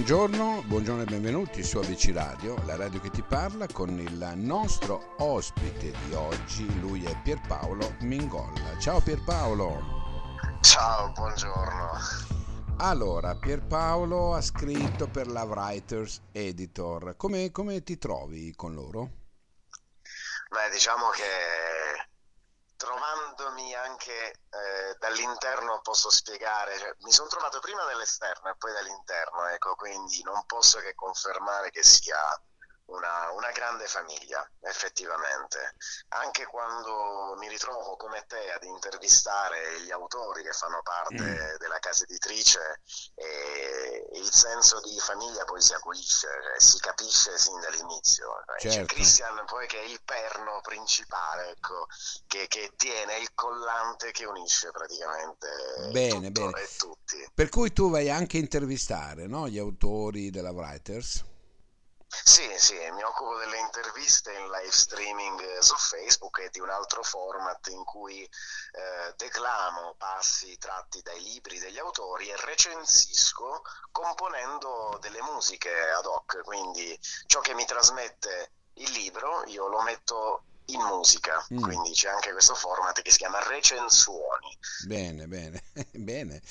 buongiorno, buongiorno e benvenuti su ABC Radio, la radio che ti parla con il nostro ospite di oggi, lui è Pierpaolo Mingolla. Ciao Pierpaolo. Ciao, buongiorno. Allora, Pierpaolo ha scritto per la Writers Editor. Come, come ti trovi con loro? Beh, diciamo che trovandomi anche eh, dall'interno posso spiegare, cioè, mi sono trovato prima dall'esterno e poi dall'interno, ecco, quindi non posso che confermare che sia una, una, grande famiglia, effettivamente. Anche quando mi ritrovo come te ad intervistare gli autori che fanno parte mm. della casa editrice, eh, il senso di famiglia poi si acuisce, cioè, si capisce sin dall'inizio. Certo. C'è Christian poi che è il perno principale, ecco, che, che tiene il collante che unisce praticamente bene, bene. e tutti. Per cui tu vai anche a intervistare no? gli autori della Writers? Sì, sì, mi occupo delle interviste in live streaming eh, su Facebook e di un altro format in cui eh, declamo passi tratti dai libri degli autori e recensisco componendo delle musiche ad hoc, quindi ciò che mi trasmette il libro io lo metto in musica, mm. quindi c'è anche questo format che si chiama Recensuoni. Bene, bene, bene.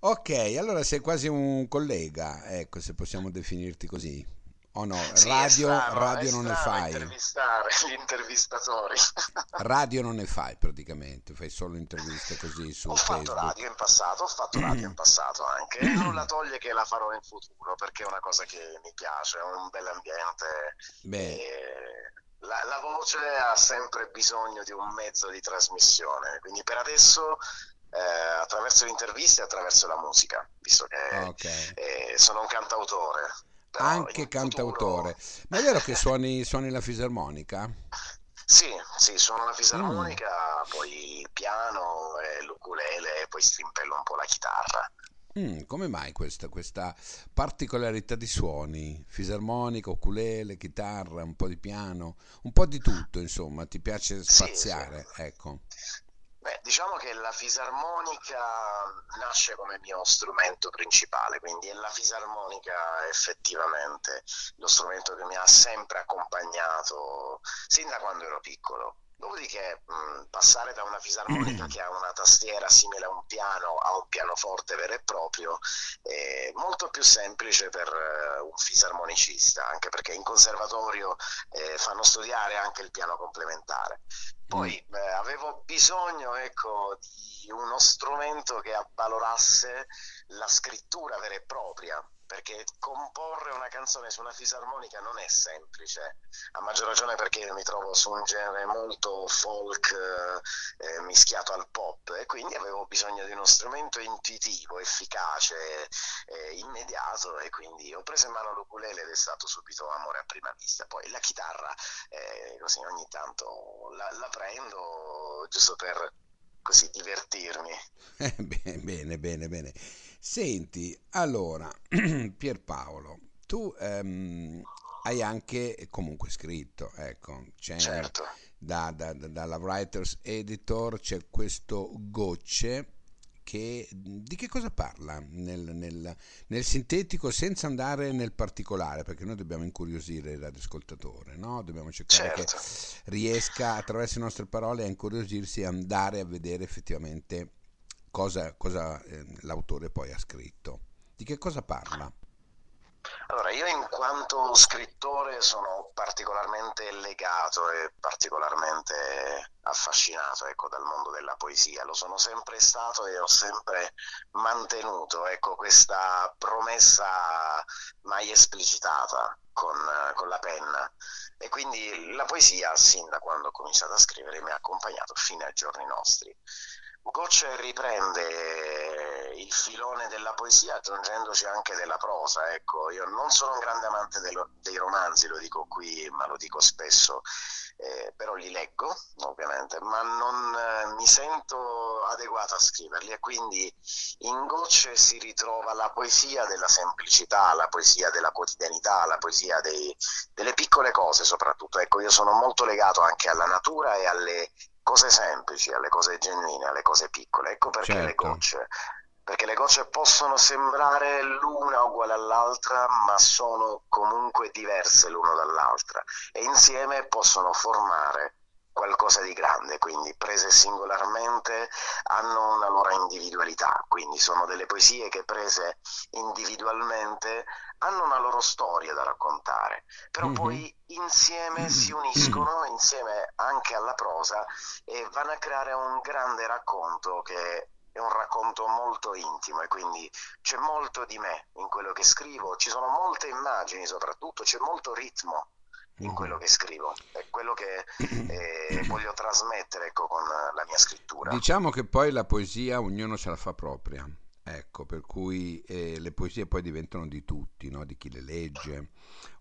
Ok, allora sei quasi un collega, ecco, se possiamo definirti così. O no? Sì, radio, strano, radio non ne fai. intervistare gli intervistatori. radio non ne fai praticamente, fai solo interviste così su ho Facebook. fatto radio in passato, ho fatto radio in passato anche. non la toglie che la farò in futuro perché è una cosa che mi piace, è un bel ambiente. Beh. La, la voce ha sempre bisogno di un mezzo di trasmissione, quindi per adesso eh, attraverso le interviste e attraverso la musica, visto che okay. eh, sono un cantautore anche cantautore. Futuro... Ma è vero che suoni, suoni la fisarmonica? Sì, sì, suono la fisarmonica, mm. poi il piano, e l'ukulele, poi strimpello un po' la chitarra. Mm, come mai questa, questa, particolarità di suoni? Fisarmonica, ukulele, chitarra, un po' di piano, un po' di tutto, insomma, ti piace spaziare, sì, sì. ecco. Beh, diciamo che la fisarmonica nasce come mio strumento principale, quindi è la fisarmonica effettivamente lo strumento che mi ha sempre accompagnato sin da quando ero piccolo. Dopodiché mh, passare da una fisarmonica che ha una tastiera simile a un piano a un pianoforte vero e proprio è molto più semplice per uh, un fisarmonicista, anche perché in conservatorio eh, fanno studiare anche il piano complementare. Poi mm. eh, avevo bisogno ecco, di uno strumento che avvalorasse la scrittura vera e propria, perché comporre una canzone su una fisarmonica non è semplice, a maggior ragione perché io mi trovo su un genere molto folk eh, eh, mischiato al pop e quindi avevo bisogno di uno strumento intuitivo, efficace, eh, immediato e quindi ho preso in mano l'ukulele ed è stato subito amore a prima vista. Poi la chitarra, eh, così ogni tanto la, la prendo giusto per così divertirmi. bene, bene, bene. Senti, allora, Pierpaolo, tu ehm, hai anche comunque scritto, ecco, c'è certo. da, da, da, dalla Writers Editor c'è questo gocce che di che cosa parla nel, nel, nel, sintetico senza andare nel particolare perché noi dobbiamo incuriosire l'ascoltatore no? dobbiamo cercare certo. che riesca attraverso le nostre parole a incuriosirsi e andare a vedere effettivamente cosa, cosa eh, l'autore poi ha scritto. Di che cosa parla? Allora, io in quanto scrittore sono particolarmente legato e particolarmente affascinato ecco, dal mondo della poesia, lo sono sempre stato e ho sempre mantenuto ecco, questa promessa mai esplicitata con, con, la penna e quindi la poesia, sin da quando ho cominciato a scrivere, mi ha accompagnato fino ai giorni nostri. Gocce riprende il filone della poesia aggiungendoci anche della prosa. Ecco, io non sono un grande amante dello, dei romanzi, lo dico qui, ma lo dico spesso, eh, però li leggo ovviamente, ma non eh, mi sento adeguato a scriverli e quindi in Gocce si ritrova la poesia della semplicità, la poesia della quotidianità, la poesia dei, delle piccole cose soprattutto. Ecco, io sono molto legato anche alla natura e alle cose semplici, alle cose genuine, alle cose piccole. Ecco perché certo. le gocce. perché le gocce possono sembrare l'una uguale all'altra, ma sono comunque diverse l'una dall'altra e insieme possono formare qualcosa di grande, quindi prese singolarmente hanno una loro individualità, quindi sono delle poesie che prese individualmente hanno una loro storia da raccontare, però mm-hmm. poi insieme si uniscono, insieme anche alla prosa e vanno a creare un grande racconto che è un racconto molto intimo e quindi c'è molto di me in quello che scrivo, ci sono molte immagini soprattutto, c'è molto ritmo in quello che scrivo, è quello che eh, voglio trasmettere ecco, con la mia scrittura. Diciamo che poi la poesia ognuno se la fa propria, ecco, per cui eh, le poesie poi diventano di tutti, no? di chi le legge,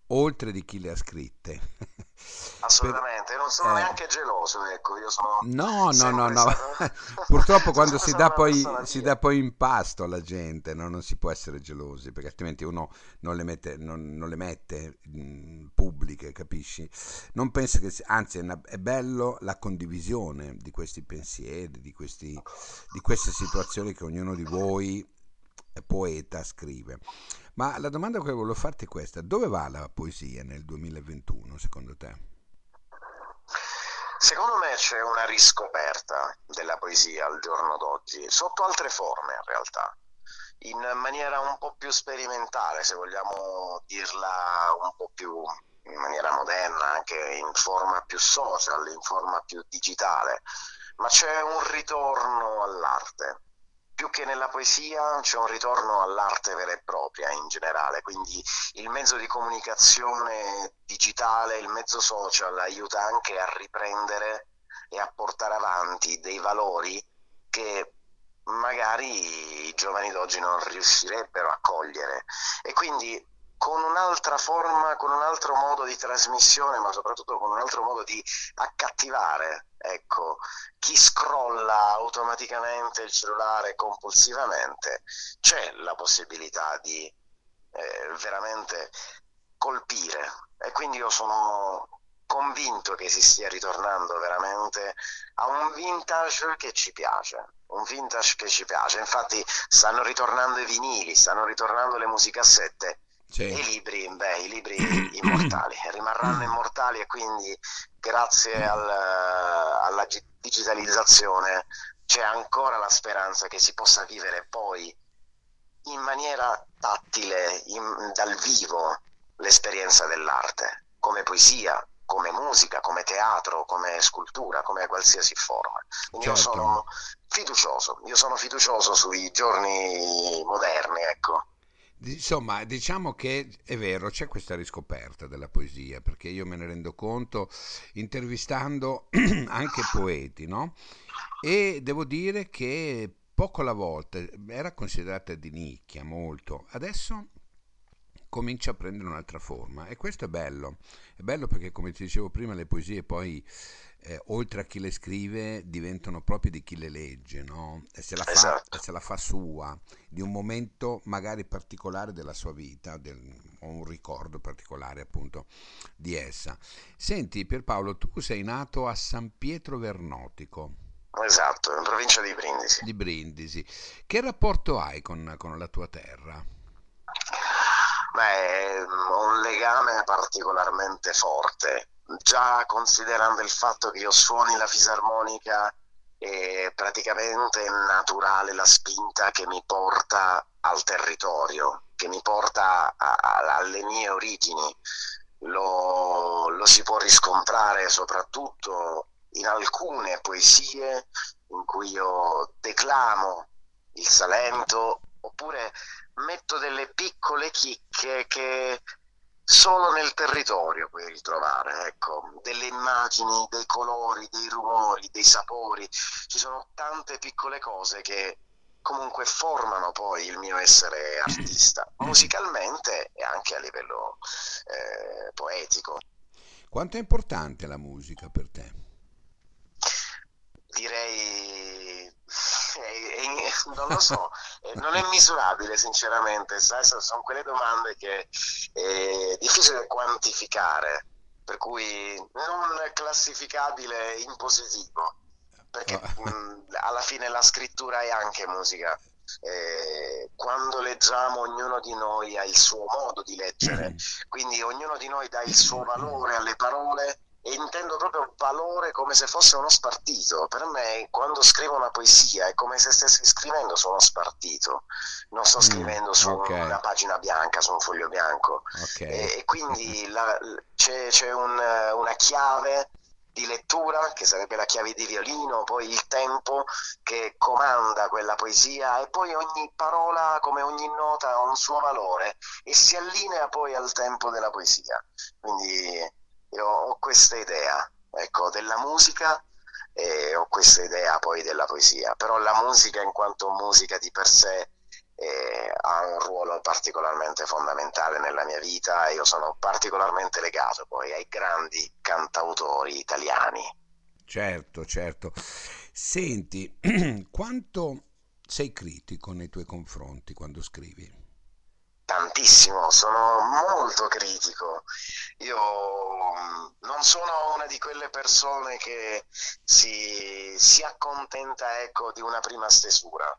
oltre di chi le ha scritte. Assolutamente. Non sono eh... neanche geloso, ecco, io sono... No, no, no, no, purtroppo quando si dà, poi, si dà, poi, in pasto alla gente no? non si può essere gelosi, perché altrimenti uno non le mette, non, non le mette pubbliche, capisci? Non penso che, anzi è, una, è, bello la condivisione di questi pensieri, di, questi, di queste situazioni che ognuno di voi poeta scrive. Ma la domanda che volevo farti è questa: dove va la poesia nel 2021 secondo te? Secondo me c'è una riscoperta della poesia al giorno d'oggi, sotto altre forme in realtà, in maniera un po' più sperimentale, se vogliamo dirla un po' più in maniera moderna, anche in forma più social, in forma più digitale, ma c'è un ritorno all'arte più che nella poesia c'è un ritorno all'arte vera e propria in generale, quindi il mezzo di comunicazione digitale, il mezzo social aiuta anche a riprendere e a portare avanti dei valori che magari i giovani d'oggi non riuscirebbero a cogliere. E quindi con un'altra forma, con un altro modo di trasmissione, ma soprattutto con un altro modo di accattivare. Ecco, chi scrolla automaticamente il cellulare compulsivamente, c'è la possibilità di eh, veramente colpire. E quindi io sono convinto che si stia ritornando veramente a un vintage che ci piace, un vintage che ci piace. Infatti stanno ritornando i vinili, stanno ritornando le musicassette sì. I libri, beh, i libri immortali, rimarranno immortali e quindi grazie al, alla digitalizzazione c'è ancora la speranza che si possa vivere poi in maniera tattile, in, dal vivo, l'esperienza dell'arte, come poesia, come musica, come teatro, come scultura, come qualsiasi forma. Quindi certo. io sono fiducioso, io sono fiducioso sui giorni moderni, ecco. Insomma, diciamo che è vero, c'è questa riscoperta della poesia, perché io me ne rendo conto intervistando anche poeti, no? E devo dire che poco alla volta era considerata di nicchia molto, adesso comincia a prendere un'altra forma e questo è bello, è bello perché come ti dicevo prima le poesie poi eh, oltre a chi le scrive diventano proprio di chi le legge no? e, se la fa, esatto. se la fa sua di un momento magari particolare della sua vita del, o un ricordo particolare appunto di essa senti Pierpaolo tu sei nato a San Pietro Vernotico esatto in provincia di Brindisi di Brindisi che rapporto hai con, con la tua terra? Beh, ho un legame particolarmente forte già considerando il fatto che io suoni la fisarmonica è praticamente naturale la spinta che mi porta al territorio, che mi porta a, a, alle mie origini. Lo, lo si può riscontrare soprattutto in alcune poesie in cui io declamo il Salento oppure metto delle piccole chicche che solo nel territorio puoi ritrovare, ecco, delle immagini, dei colori, dei rumori, dei sapori, ci sono tante piccole cose che comunque formano poi il mio essere artista, musicalmente e anche a livello eh, poetico. Quanto è importante la musica per te? Direi è, è, non lo so, non è misurabile sinceramente, sai, sono quelle domande che è difficile quantificare, per cui non classificabile in positivo, perché oh. mh, alla fine la scrittura è anche musica. eh, quando leggiamo ognuno di noi ha il suo modo di leggere, quindi ognuno di noi dà il suo valore alle parole intendo proprio valore come se fosse uno spartito. Per me, quando scrivo una poesia, è come se stessi scrivendo su uno spartito, non sto mm, scrivendo su okay. una pagina bianca, su un foglio bianco. Okay. E, e, quindi la, c'è, c'è un, una chiave di lettura, che sarebbe la chiave di violino, poi il tempo che comanda quella poesia e poi ogni parola, come ogni nota, ha un suo valore e si allinea poi al tempo della poesia. Quindi io ho questa idea, ecco, della musica e ho questa idea poi della poesia, però la musica in quanto musica di per sé eh, ha un ruolo particolarmente fondamentale nella mia vita e io sono particolarmente legato poi ai grandi cantautori italiani. Certo, certo. Senti, quanto sei critico nei tuoi confronti quando scrivi? Tantissimo, sono molto critico. Io mm, non sono una di quelle persone che si, si accontenta ecco, di una prima stesura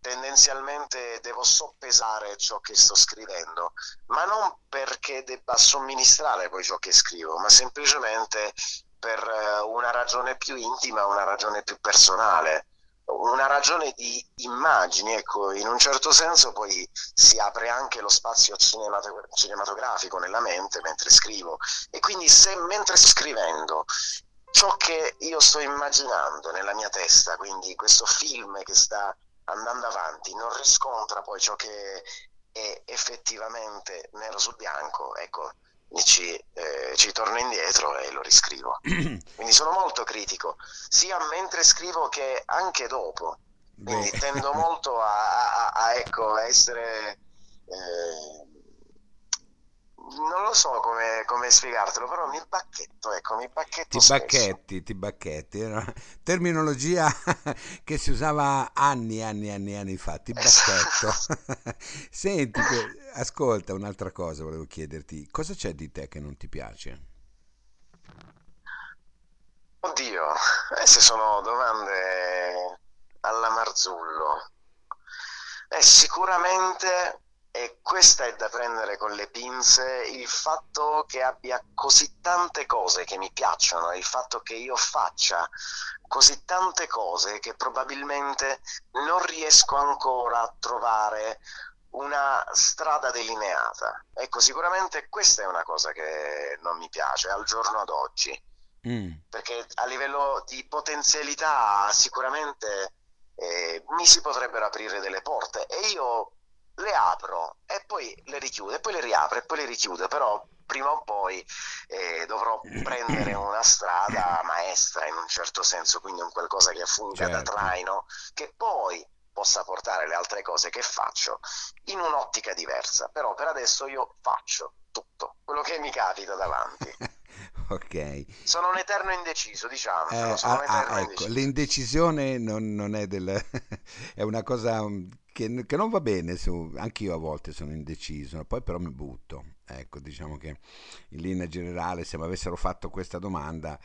tendenzialmente devo soppesare ciò che sto scrivendo, ma non perché debba somministrare poi ciò che scrivo, ma semplicemente per eh, una ragione più intima, una ragione più personale, una ragione di immagini, ecco, in un certo senso poi si apre anche lo spazio cinematografico nella mente mentre scrivo. E quindi se mentre scrivendo ciò che io sto immaginando nella mia testa, quindi questo film che sta andando avanti non riscontra poi ciò che è effettivamente nero su bianco, ecco, ci, eh, ci torno indietro e lo riscrivo. Quindi sono molto critico, sia mentre scrivo che anche dopo. Quindi tendo molto a, a, a, ecco, a essere eh, non lo so come, come, spiegartelo, però mi bacchetto, ecco, mi bacchetto Ti spesso. bacchetti, ti bacchetti, era terminologia che si usava anni, anni, anni, anni fa, ti bacchetto. Senti, ascolta, un'altra cosa volevo chiederti, cosa c'è di te che non ti piace? Oddio, queste sono domande alla Marzullo. Eh, sicuramente e questa è da prendere con le pinze, il fatto che abbia così tante cose che mi piacciono, il fatto che io faccia così tante cose che probabilmente non riesco ancora a trovare una strada delineata. Ecco, sicuramente questa è una cosa che non mi piace al giorno d'oggi, mm. perché a livello di potenzialità sicuramente eh, mi si potrebbero aprire delle porte e io le apro e poi le richiudo e poi le riapro e poi le richiudo, però prima o poi eh, dovrò prendere una strada maestra in un certo senso, quindi un qualcosa che funga certo. da traino, che poi possa portare le altre cose che faccio in un'ottica diversa, però per adesso io faccio tutto quello che mi capita davanti. ok. Sono un eterno indeciso, diciamo. Eh, ah, ah, ecco, l'indecisione non, non, è del... è una cosa che, che, non va bene, su, anch'io a volte sono indeciso, poi però mi butto. Ecco, diciamo che in linea generale se mi avessero fatto questa domanda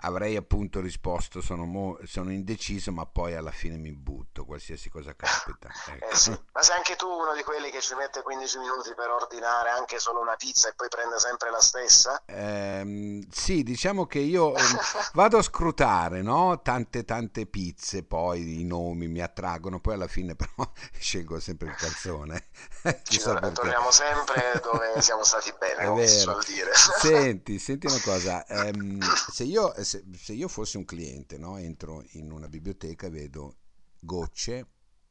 avrei appunto risposto sono, mo- sono, indeciso ma poi alla fine mi butto qualsiasi cosa capita ecco. eh sì. ma sei anche tu uno di quelli che ci mette 15 minuti per ordinare anche solo una pizza e poi prende sempre la stessa? Ehm, sì diciamo che io ehm, vado a scrutare no? tante tante pizze poi i nomi mi attraggono poi alla fine però scelgo sempre il calzone ci torniamo sempre dove siamo stati bene come si suol dire senti senti una cosa ehm, se io se, se io fossi un cliente, no, entro in una biblioteca e vedo gocce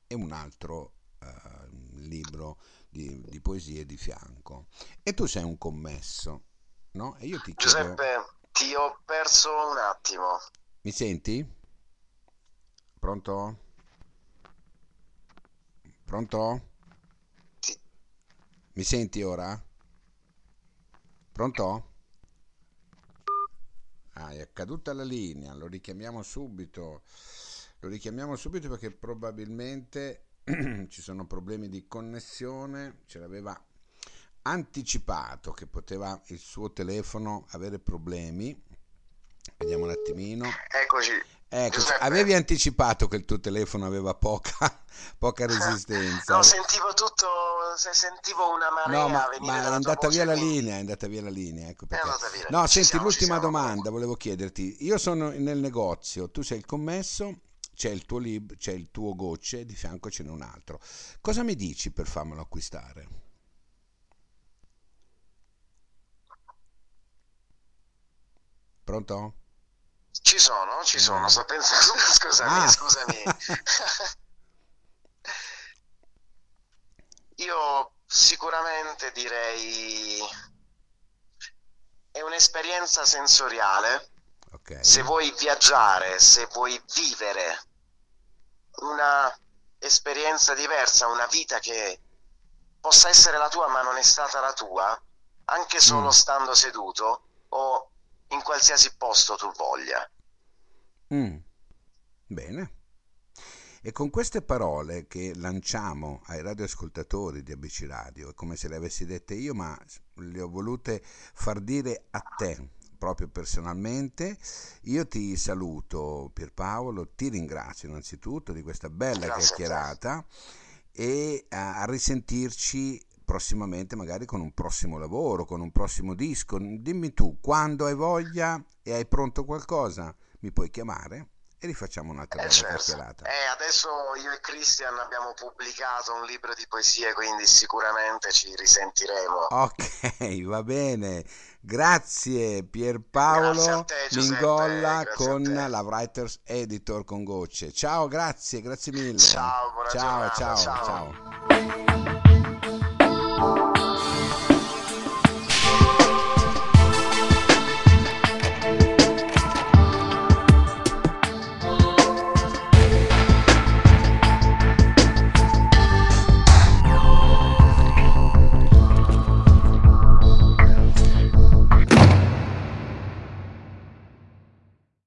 e un altro uh, libro di, di, poesie di fianco e tu sei un commesso, no? E io ti chiedo... Giuseppe, ti ho perso un attimo. Mi senti? Pronto? Pronto? Sì. Mi senti ora? Pronto? Ah, è caduta la linea, lo richiamiamo subito. Lo richiamiamo subito perché probabilmente ci sono problemi di connessione, ce l'aveva anticipato che poteva il suo telefono avere problemi. Vediamo un attimino. Eccoci. Ecco, avevi anticipato che il tuo telefono aveva poca, poca resistenza. no, sentivo tutto, sentivo una marea no, ma, ma è andata via la linea, è andata via la linea. Ecco perché. Via. No, senti, siamo, l'ultima domanda volevo chiederti. Io sono nel negozio, tu sei il commesso, c'è il tuo lib, c'è il tuo gocce, di fianco ce n'è un altro. Cosa mi dici per farmelo acquistare? Pronto? Ci sono, ci sono, sto pensando, scusami, ah. scusami. Io sicuramente direi è un'esperienza sensoriale. Okay. Se vuoi viaggiare, se vuoi vivere una esperienza diversa, una vita che possa essere la tua ma non è stata la tua, anche solo mm. stando seduto o in qualsiasi posto tu voglia. Mm. Bene. E con queste parole che lanciamo ai radioascoltatori di ABC Radio, è come se le avessi dette io, ma le ho volute far dire a te, proprio personalmente. Io ti saluto Pierpaolo, ti ringrazio innanzitutto di questa bella Grazie chiacchierata e a, a risentirci prossimamente magari con un prossimo lavoro, con un prossimo disco. Dimmi tu, quando hai voglia e hai pronto qualcosa, mi puoi chiamare e rifacciamo un'altra eh, certo. Eh, adesso io e Christian abbiamo pubblicato un libro di poesie, quindi sicuramente ci risentiremo. Ok, va bene. Grazie Pierpaolo Mingolla con la Writers Editor con Gocce. Ciao, grazie, grazie mille. Ciao, ciao, ciao, ciao, ciao. Ciao.